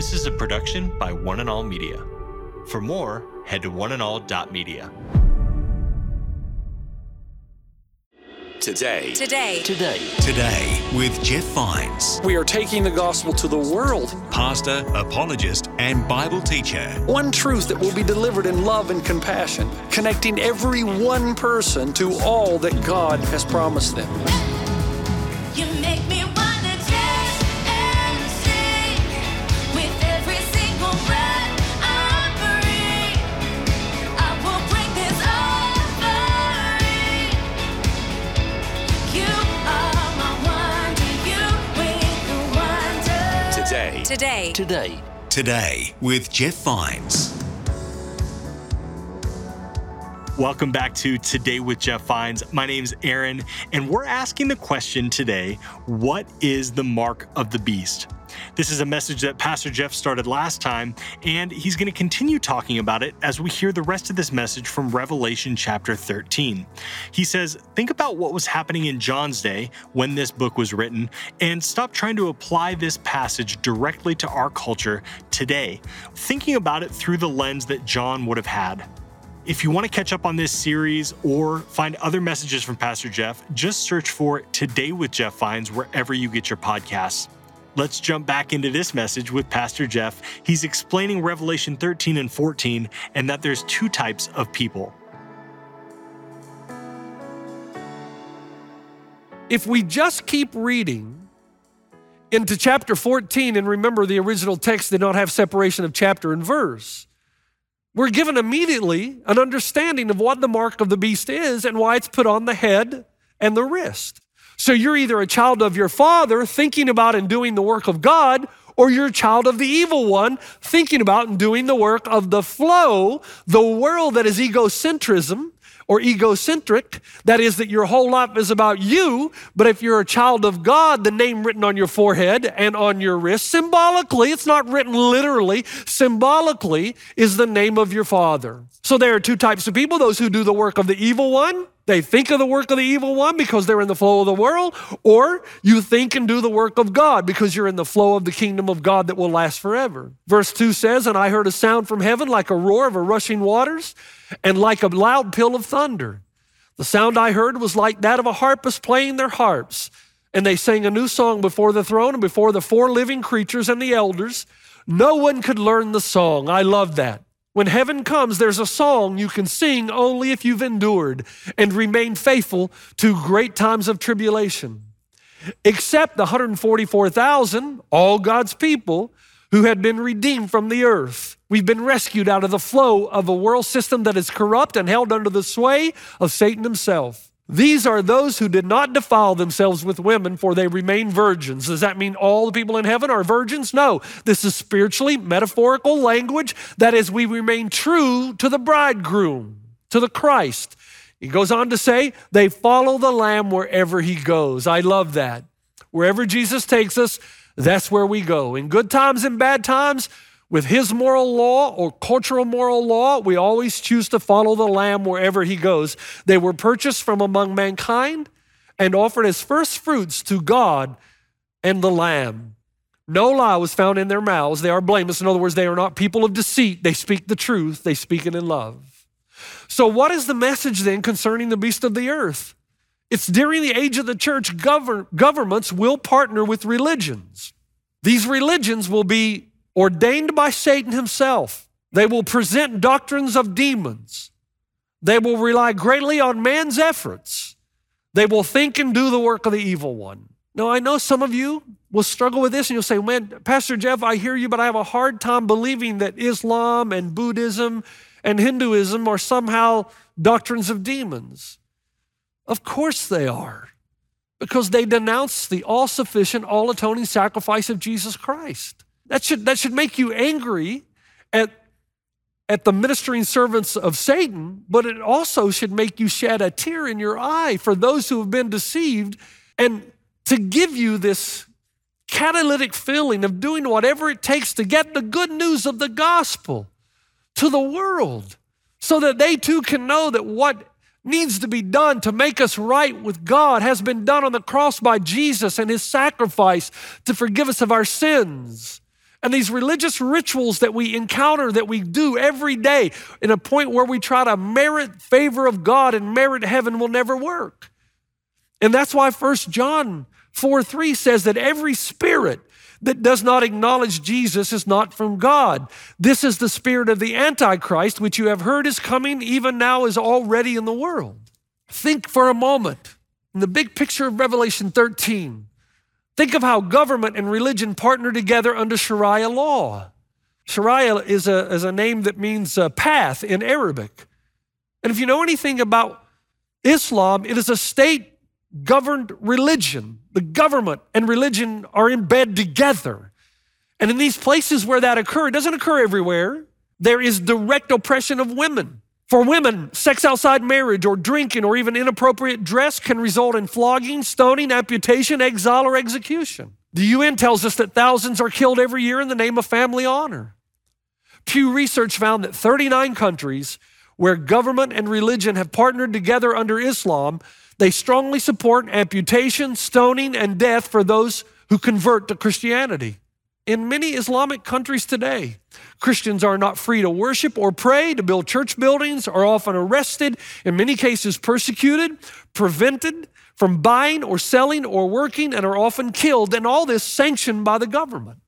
This is a production by One and All Media. For more, head to oneandall.media. Today. Today. Today. Today with Jeff Vines, We are taking the gospel to the world. pastor, apologist, and Bible teacher. One truth that will be delivered in love and compassion, connecting every one person to all that God has promised them. Today. Today. Today. With Jeff Vines. Welcome back to Today with Jeff Vines. My name's Aaron, and we're asking the question today what is the mark of the beast? This is a message that Pastor Jeff started last time, and he's going to continue talking about it as we hear the rest of this message from Revelation chapter 13. He says, Think about what was happening in John's day when this book was written, and stop trying to apply this passage directly to our culture today, thinking about it through the lens that John would have had. If you want to catch up on this series or find other messages from Pastor Jeff, just search for Today with Jeff Vines wherever you get your podcasts. Let's jump back into this message with Pastor Jeff. He's explaining Revelation 13 and 14 and that there's two types of people. if we just keep reading into chapter 14, and remember the original text did not have separation of chapter and verse, we're given immediately an understanding of what the mark of the beast is and why it's put on the head and the wrist. So you're either a child of your father thinking about and doing the work of God, or you're a child of the evil one thinking about and doing the work of the flow, the world that is egocentrism or egocentric. That is, that your whole life is about you. But if you're a child of God, the name written on your forehead and on your wrist, symbolically, it's not written literally, symbolically is the name of your Father. So there are two types of people those who do the work of the evil one. They think of the work of the evil one because they're in the flow of the world, or you think and do the work of God because you're in the flow of the kingdom of God that will last forever. Verse 2 says, And I heard a sound from heaven like a roar of a rushing waters and like a loud peal of thunder. The sound I heard was like that of a harpist playing their harps. And they sang a new song before the throne and before the four living creatures and the elders. No one could learn the song. I love that. When heaven comes, there's a song you can sing only if you've endured and remained faithful to great times of tribulation. Except the 144,000, all God's people, who had been redeemed from the earth. We've been rescued out of the flow of a world system that is corrupt and held under the sway of Satan himself. These are those who did not defile themselves with women, for they remain virgins. Does that mean all the people in heaven are virgins? No. This is spiritually metaphorical language. That is, we remain true to the bridegroom, to the Christ. He goes on to say, they follow the Lamb wherever he goes. I love that. Wherever Jesus takes us, that's where we go. In good times and bad times, with his moral law or cultural moral law, we always choose to follow the Lamb wherever he goes. They were purchased from among mankind and offered as first fruits to God and the Lamb. No lie was found in their mouths. They are blameless. In other words, they are not people of deceit. They speak the truth, they speak it in love. So, what is the message then concerning the beast of the earth? It's during the age of the church, govern, governments will partner with religions. These religions will be ordained by Satan himself. They will present doctrines of demons. They will rely greatly on man's efforts. They will think and do the work of the evil one. Now, I know some of you will struggle with this and you'll say, Man, Pastor Jeff, I hear you, but I have a hard time believing that Islam and Buddhism and Hinduism are somehow doctrines of demons. Of course they are, because they denounce the all sufficient, all atoning sacrifice of Jesus Christ. That should, that should make you angry at, at the ministering servants of Satan, but it also should make you shed a tear in your eye for those who have been deceived and to give you this catalytic feeling of doing whatever it takes to get the good news of the gospel to the world so that they too can know that what needs to be done to make us right with God has been done on the cross by Jesus and his sacrifice to forgive us of our sins And these religious rituals that we encounter, that we do every day, in a point where we try to merit favor of God and merit heaven will never work. And that's why 1 John 4 3 says that every spirit that does not acknowledge Jesus is not from God. This is the spirit of the Antichrist, which you have heard is coming, even now is already in the world. Think for a moment in the big picture of Revelation 13. Think of how government and religion partner together under Sharia law. Sharia is a, is a name that means uh, path in Arabic. And if you know anything about Islam, it is a state governed religion. The government and religion are in bed together. And in these places where that occurs, it doesn't occur everywhere. There is direct oppression of women. For women, sex outside marriage or drinking or even inappropriate dress can result in flogging, stoning, amputation, exile, or execution. The UN tells us that thousands are killed every year in the name of family honor. Pew Research found that 39 countries where government and religion have partnered together under Islam, they strongly support amputation, stoning, and death for those who convert to Christianity. In many Islamic countries today, Christians are not free to worship or pray, to build church buildings, are often arrested, in many cases persecuted, prevented from buying or selling or working, and are often killed, and all this sanctioned by the government.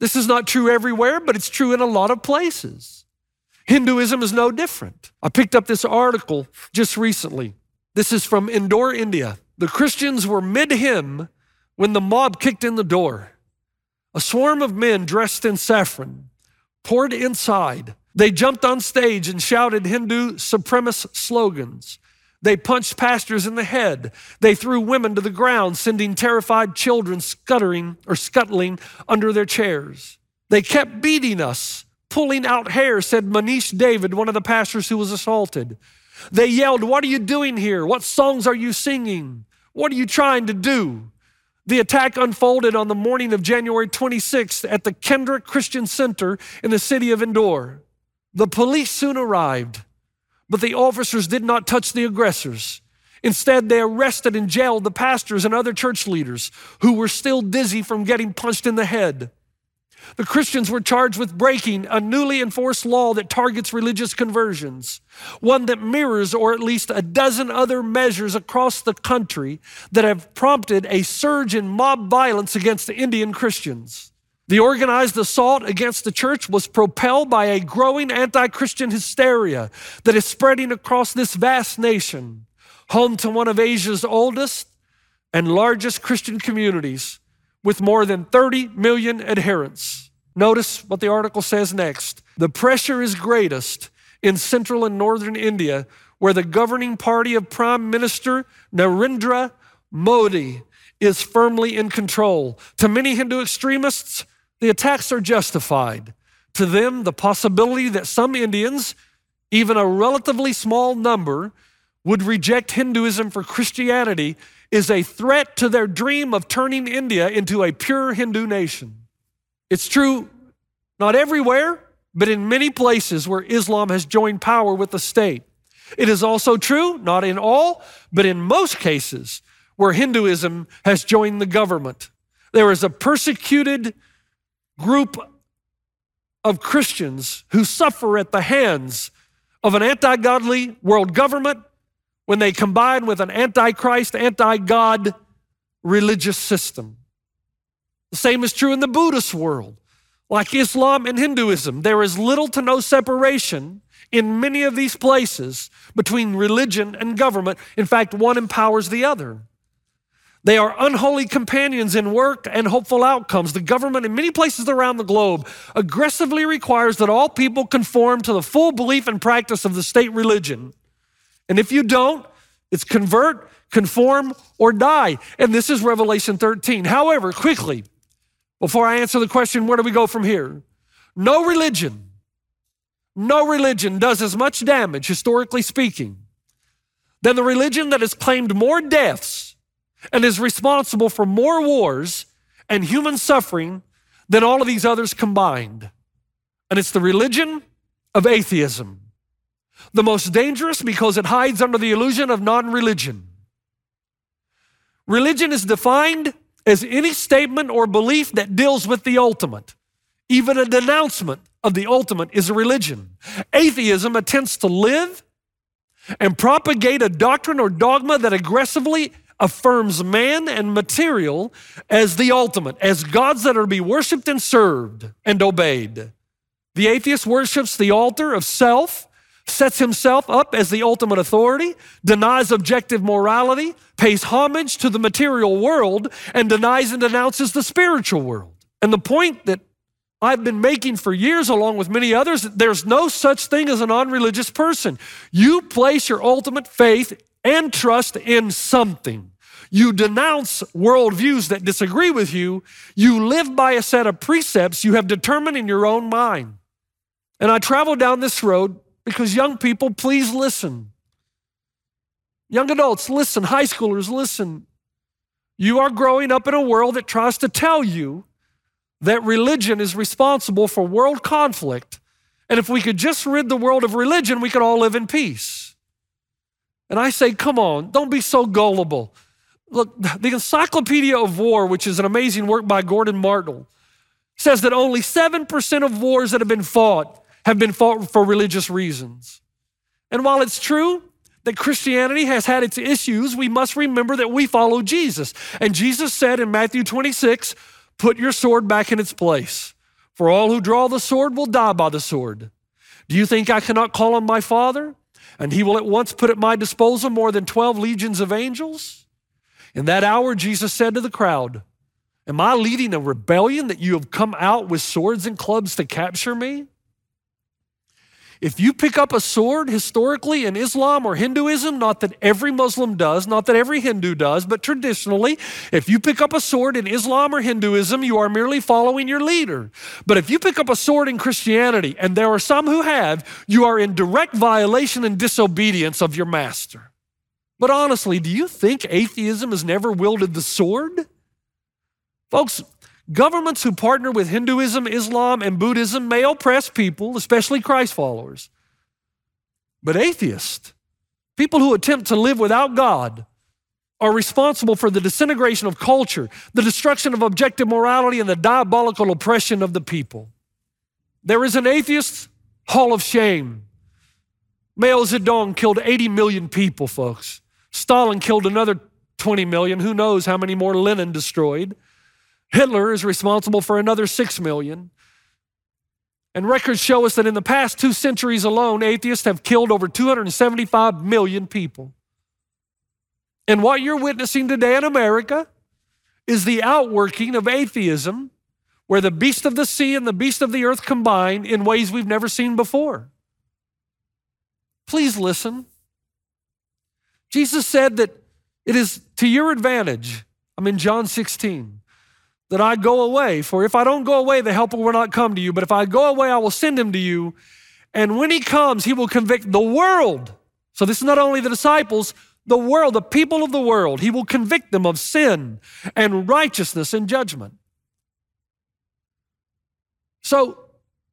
This is not true everywhere, but it's true in a lot of places. Hinduism is no different. I picked up this article just recently. This is from Indore, India. The Christians were mid hymn when the mob kicked in the door. A swarm of men dressed in saffron poured inside. They jumped on stage and shouted Hindu supremacist slogans. They punched pastors in the head. They threw women to the ground, sending terrified children scuttering or scuttling under their chairs. They kept beating us, pulling out hair, said Manish David, one of the pastors who was assaulted. They yelled, What are you doing here? What songs are you singing? What are you trying to do? The attack unfolded on the morning of January 26th at the Kendrick Christian Center in the city of Indore. The police soon arrived, but the officers did not touch the aggressors. Instead, they arrested and jailed the pastors and other church leaders who were still dizzy from getting punched in the head. The Christians were charged with breaking a newly enforced law that targets religious conversions, one that mirrors or at least a dozen other measures across the country that have prompted a surge in mob violence against the Indian Christians. The organized assault against the church was propelled by a growing anti Christian hysteria that is spreading across this vast nation, home to one of Asia's oldest and largest Christian communities with more than 30 million adherents. Notice what the article says next. The pressure is greatest in central and northern India, where the governing party of Prime Minister Narendra Modi is firmly in control. To many Hindu extremists, the attacks are justified. To them, the possibility that some Indians, even a relatively small number, would reject Hinduism for Christianity is a threat to their dream of turning India into a pure Hindu nation. It's true not everywhere, but in many places where Islam has joined power with the state. It is also true, not in all, but in most cases where Hinduism has joined the government. There is a persecuted group of Christians who suffer at the hands of an anti godly world government when they combine with an antichrist, anti God religious system. The same is true in the Buddhist world. Like Islam and Hinduism, there is little to no separation in many of these places between religion and government. In fact, one empowers the other. They are unholy companions in work and hopeful outcomes. The government, in many places around the globe, aggressively requires that all people conform to the full belief and practice of the state religion. And if you don't, it's convert, conform, or die. And this is Revelation 13. However, quickly, before I answer the question, where do we go from here? No religion, no religion does as much damage, historically speaking, than the religion that has claimed more deaths and is responsible for more wars and human suffering than all of these others combined. And it's the religion of atheism. The most dangerous because it hides under the illusion of non religion. Religion is defined as any statement or belief that deals with the ultimate. even a denouncement of the ultimate is a religion. Atheism attempts to live and propagate a doctrine or dogma that aggressively affirms man and material as the ultimate, as gods that are to be worshiped and served and obeyed. The atheist worships the altar of self, sets himself up as the ultimate authority, denies objective morality, pays homage to the material world, and denies and denounces the spiritual world. And the point that I've been making for years, along with many others, there's no such thing as a non religious person. You place your ultimate faith and trust in something. You denounce worldviews that disagree with you. You live by a set of precepts you have determined in your own mind. And I travel down this road because young people, please listen. Young adults, listen. High schoolers, listen. You are growing up in a world that tries to tell you that religion is responsible for world conflict. And if we could just rid the world of religion, we could all live in peace. And I say, come on, don't be so gullible. Look, the Encyclopedia of War, which is an amazing work by Gordon Martel, says that only 7% of wars that have been fought have been fought for religious reasons. And while it's true that Christianity has had its issues, we must remember that we follow Jesus. And Jesus said in Matthew 26, Put your sword back in its place, for all who draw the sword will die by the sword. Do you think I cannot call on my Father, and he will at once put at my disposal more than 12 legions of angels? In that hour, Jesus said to the crowd, Am I leading a rebellion that you have come out with swords and clubs to capture me? If you pick up a sword historically in Islam or Hinduism, not that every Muslim does, not that every Hindu does, but traditionally, if you pick up a sword in Islam or Hinduism, you are merely following your leader. But if you pick up a sword in Christianity, and there are some who have, you are in direct violation and disobedience of your master. But honestly, do you think atheism has never wielded the sword? Folks, Governments who partner with Hinduism, Islam, and Buddhism may oppress people, especially Christ followers. But atheists, people who attempt to live without God, are responsible for the disintegration of culture, the destruction of objective morality, and the diabolical oppression of the people. There is an atheist hall of shame. Mao Zedong killed 80 million people, folks. Stalin killed another 20 million. Who knows how many more Lenin destroyed? Hitler is responsible for another 6 million. And records show us that in the past two centuries alone, atheists have killed over 275 million people. And what you're witnessing today in America is the outworking of atheism, where the beast of the sea and the beast of the earth combine in ways we've never seen before. Please listen. Jesus said that it is to your advantage. I'm in John 16 that I go away. For if I don't go away, the helper will not come to you. But if I go away, I will send him to you. And when he comes, he will convict the world. So this is not only the disciples, the world, the people of the world. He will convict them of sin and righteousness and judgment. So,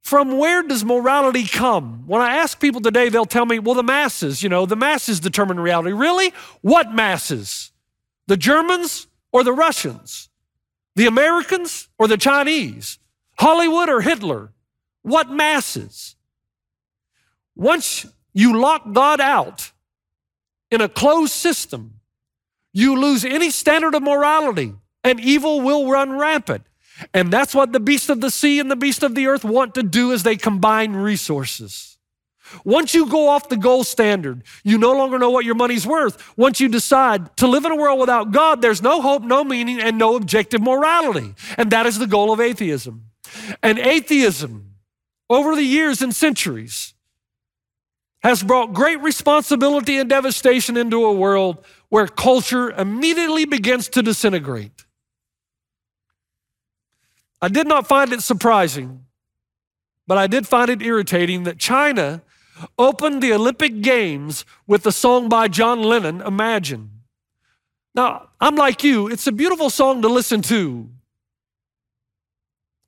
from where does morality come? When I ask people today, they'll tell me, well, the masses, you know, the masses determine reality. Really? What masses? The Germans or the Russians? The Americans or the Chinese? Hollywood or Hitler? What masses? Once you lock God out in a closed system, you lose any standard of morality and evil will run rampant. And that's what the beast of the sea and the beast of the earth want to do as they combine resources. Once you go off the gold standard, you no longer know what your money's worth. Once you decide to live in a world without God, there's no hope, no meaning, and no objective morality. And that is the goal of atheism. And atheism, over the years and centuries, has brought great responsibility and devastation into a world where culture immediately begins to disintegrate. I did not find it surprising, but I did find it irritating that China opened the Olympic Games with the song by John Lennon, Imagine. Now, I'm like you, it's a beautiful song to listen to.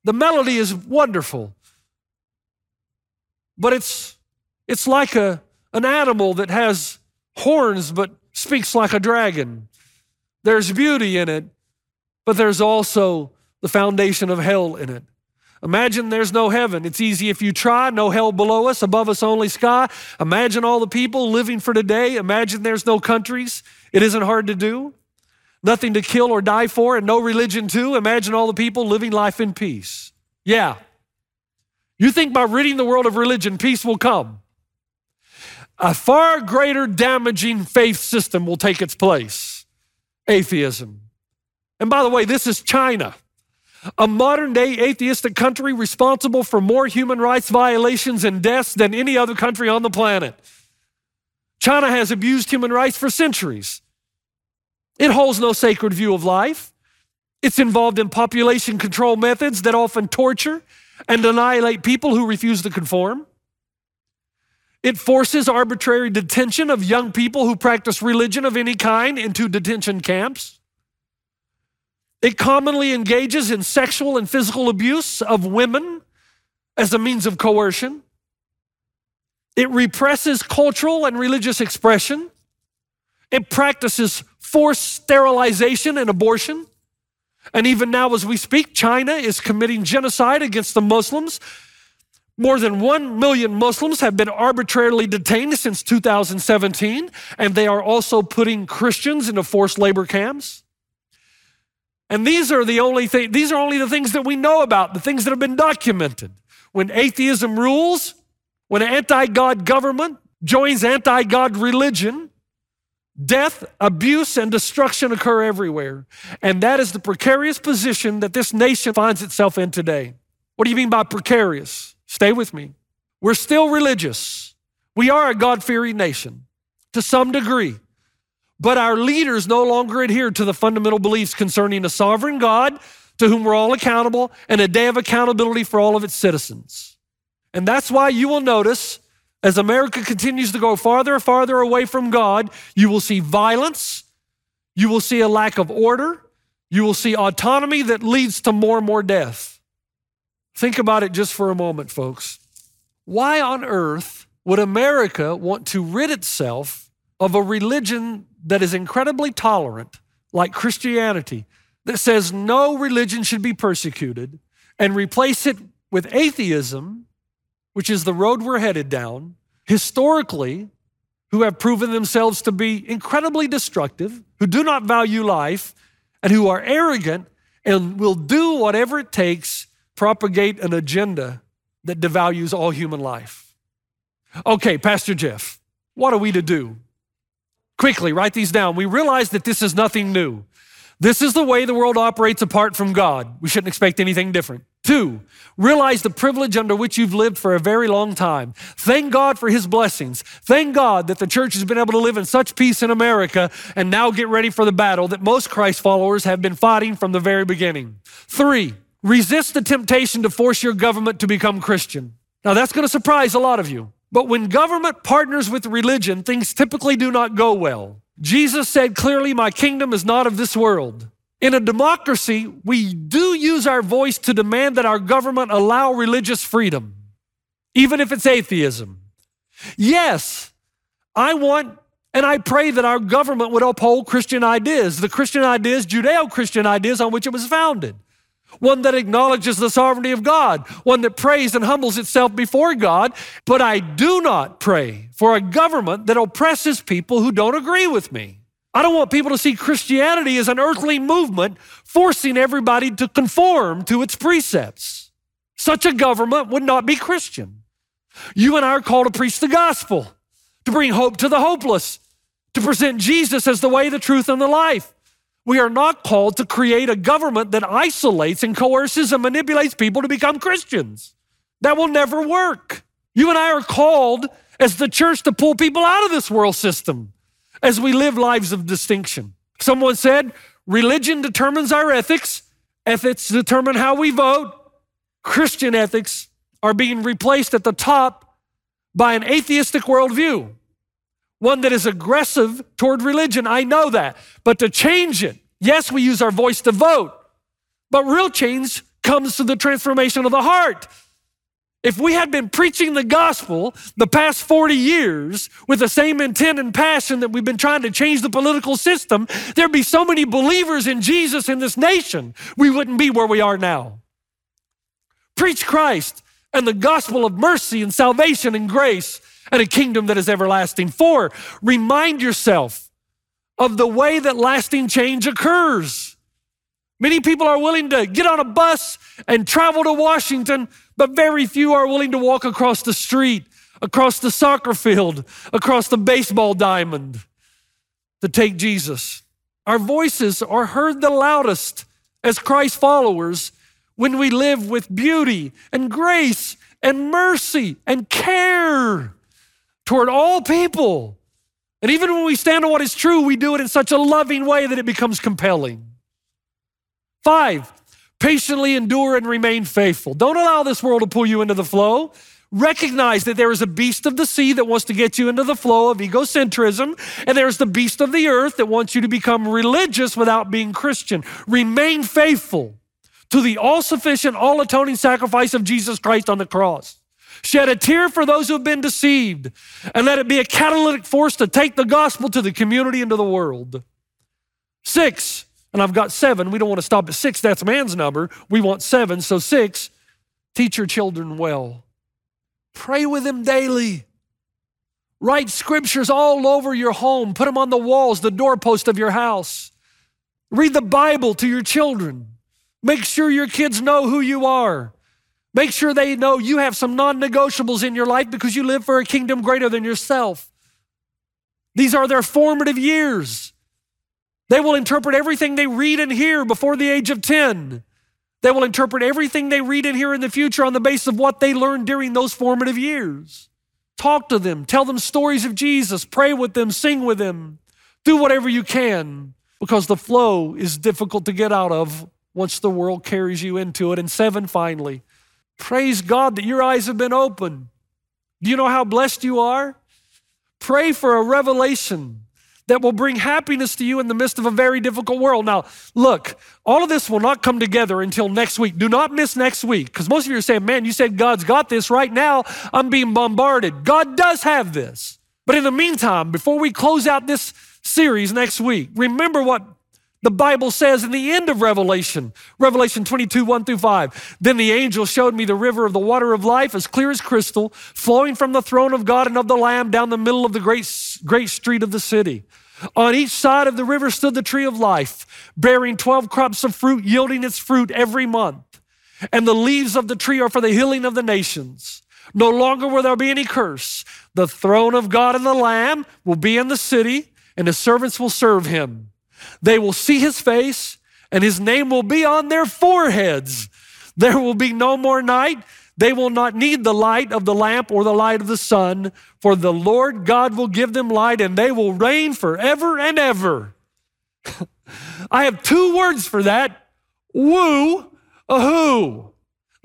The melody is wonderful. But it's it's like a an animal that has horns but speaks like a dragon. There's beauty in it, but there's also the foundation of hell in it. Imagine there's no heaven. It's easy if you try, no hell below us, above us only sky. Imagine all the people living for today. Imagine there's no countries. It isn't hard to do. Nothing to kill or die for, and no religion too. Imagine all the people living life in peace. Yeah. You think by ridding the world of religion, peace will come. A far greater damaging faith system will take its place atheism. And by the way, this is China a modern day atheistic country responsible for more human rights violations and deaths than any other country on the planet. China has abused human rights for centuries. It holds no sacred view of life. It's involved in population control methods that often torture and annihilate people who refuse to conform. It forces arbitrary detention of young people who practice religion of any kind into detention camps. It commonly engages in sexual and physical abuse of women as a means of coercion. It represses cultural and religious expression. It practices forced sterilization and abortion. And even now, as we speak, China is committing genocide against the Muslims. More than 1 million Muslims have been arbitrarily detained since 2017, and they are also putting Christians into forced labor camps. And these are the only thing, these are only the things that we know about, the things that have been documented. When atheism rules, when an anti-God government joins anti-God religion, death, abuse, and destruction occur everywhere. And that is the precarious position that this nation finds itself in today. What do you mean by precarious? Stay with me. We're still religious. We are a God fearing nation to some degree. But our leaders no longer adhere to the fundamental beliefs concerning a sovereign God to whom we're all accountable and a day of accountability for all of its citizens. And that's why you will notice as America continues to go farther and farther away from God, you will see violence, you will see a lack of order, you will see autonomy that leads to more and more death. Think about it just for a moment, folks. Why on earth would America want to rid itself of a religion that is incredibly tolerant, like Christianity, that says no religion should be persecuted, and replace it with atheism, which is the road we're headed down, historically, who have proven themselves to be incredibly destructive, who do not value life, and who are arrogant and will do whatever it takes propagate an agenda that devalues all human life. Okay, Pastor Jeff, what are we to do? Quickly, write these down. We realize that this is nothing new. This is the way the world operates apart from God. We shouldn't expect anything different. Two, realize the privilege under which you've lived for a very long time. Thank God for his blessings. Thank God that the church has been able to live in such peace in America and now get ready for the battle that most Christ followers have been fighting from the very beginning. Three, resist the temptation to force your government to become Christian. Now that's going to surprise a lot of you. But when government partners with religion, things typically do not go well. Jesus said clearly, My kingdom is not of this world. In a democracy, we do use our voice to demand that our government allow religious freedom, even if it's atheism. Yes, I want and I pray that our government would uphold Christian ideas, the Christian ideas, Judeo Christian ideas on which it was founded one that acknowledges the sovereignty of God, one that prays and humbles itself before God. But I do not pray for a government that oppresses people who don't agree with me. I don't want people to see Christianity as an earthly movement forcing everybody to conform to its precepts. Such a government would not be Christian. You and I are called to preach the gospel, to bring hope to the hopeless, to present Jesus as the way, the truth, and the life. We are not called to create a government that isolates and coerces and manipulates people to become Christians. That will never work. You and I are called as the church to pull people out of this world system as we live lives of distinction. Someone said, religion determines our ethics, ethics determine how we vote. Christian ethics are being replaced at the top by an atheistic worldview one that is aggressive toward religion. I know that. But to change it, yes, we use our voice to vote, but real change comes through the transformation of the heart. If we had been preaching the gospel the past 40 years with the same intent and passion that we've been trying to change the political system, there'd be so many believers in Jesus in this nation, we wouldn't be where we are now. Preach Christ and the gospel of mercy and salvation and grace and a kingdom that is everlasting. Four, remind yourself of the way that lasting change occurs. Many people are willing to get on a bus and travel to Washington, but very few are willing to walk across the street, across the soccer field, across the baseball diamond to take Jesus. Our voices are heard the loudest as Christ followers when we live with beauty and grace and mercy and care toward all people. And even when we stand on what is true, we do it in such a loving way that it becomes compelling. Five, patiently endure and remain faithful. Don't allow this world to pull you into the flow. Recognize that there is a beast of the sea that wants to get you into the flow of egocentrism, and there's the beast of the earth that wants you to become religious without being Christian. Remain faithful to the all sufficient, all atoning sacrifice of Jesus Christ on the cross. Shed a tear for those who have been deceived, and let it be a catalytic force to take the gospel to the community and to the world. Six, and I've got seven. We don't want to stop at six, that's man's number. We want seven. So, six, teach your children well. Pray with them daily. Write scriptures all over your home, put them on the walls, the doorpost of your house. Read the Bible to your children. Make sure your kids know who you are. Make sure they know you have some non negotiables in your life because you live for a kingdom greater than yourself. These are their formative years. They will interpret everything they read and hear before the age of 10. They will interpret everything they read and hear in the future on the basis of what they learned during those formative years. Talk to them, tell them stories of Jesus, pray with them, sing with them, do whatever you can because the flow is difficult to get out of once the world carries you into it. And seven, finally, praise God that your eyes have been open. Do you know how blessed you are? Pray for a revelation that will bring happiness to you in the midst of a very difficult world. Now, look, all of this will not come together until next week. Do not miss next week because most of you are saying, man, you said God's got this right now. I'm being bombarded. God does have this. But in the meantime, before we close out this series next week, remember what the Bible says in the end of Revelation, Revelation 22, 1 through 5. Then the angel showed me the river of the water of life, as clear as crystal, flowing from the throne of God and of the Lamb down the middle of the great, great street of the city. On each side of the river stood the tree of life, bearing 12 crops of fruit, yielding its fruit every month. And the leaves of the tree are for the healing of the nations. No longer will there be any curse. The throne of God and the Lamb will be in the city, and his servants will serve him. They will see his face, and his name will be on their foreheads. There will be no more night. They will not need the light of the lamp or the light of the sun, for the Lord God will give them light, and they will reign forever and ever. I have two words for that woo a who.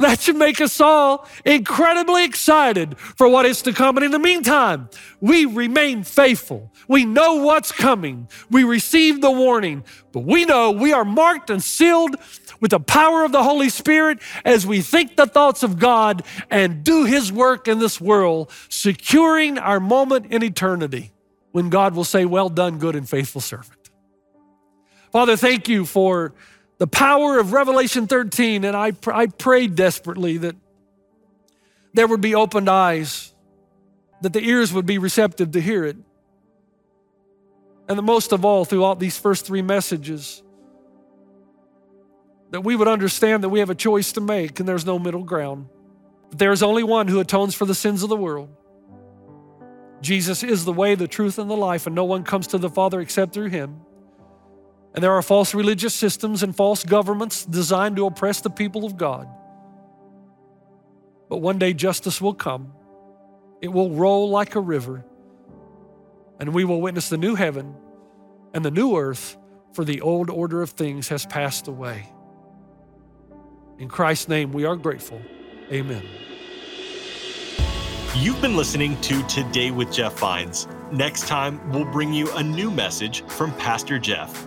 That should make us all incredibly excited for what is to come. And in the meantime, we remain faithful. We know what's coming. We receive the warning, but we know we are marked and sealed with the power of the Holy Spirit as we think the thoughts of God and do His work in this world, securing our moment in eternity when God will say, Well done, good and faithful servant. Father, thank you for the power of Revelation 13, and I, I prayed desperately that there would be opened eyes, that the ears would be receptive to hear it. And the most of all, throughout these first three messages, that we would understand that we have a choice to make and there's no middle ground. That there is only one who atones for the sins of the world. Jesus is the way, the truth, and the life, and no one comes to the Father except through him. And there are false religious systems and false governments designed to oppress the people of God. But one day justice will come, it will roll like a river, and we will witness the new heaven and the new earth, for the old order of things has passed away. In Christ's name, we are grateful. Amen. You've been listening to Today with Jeff Vines. Next time, we'll bring you a new message from Pastor Jeff.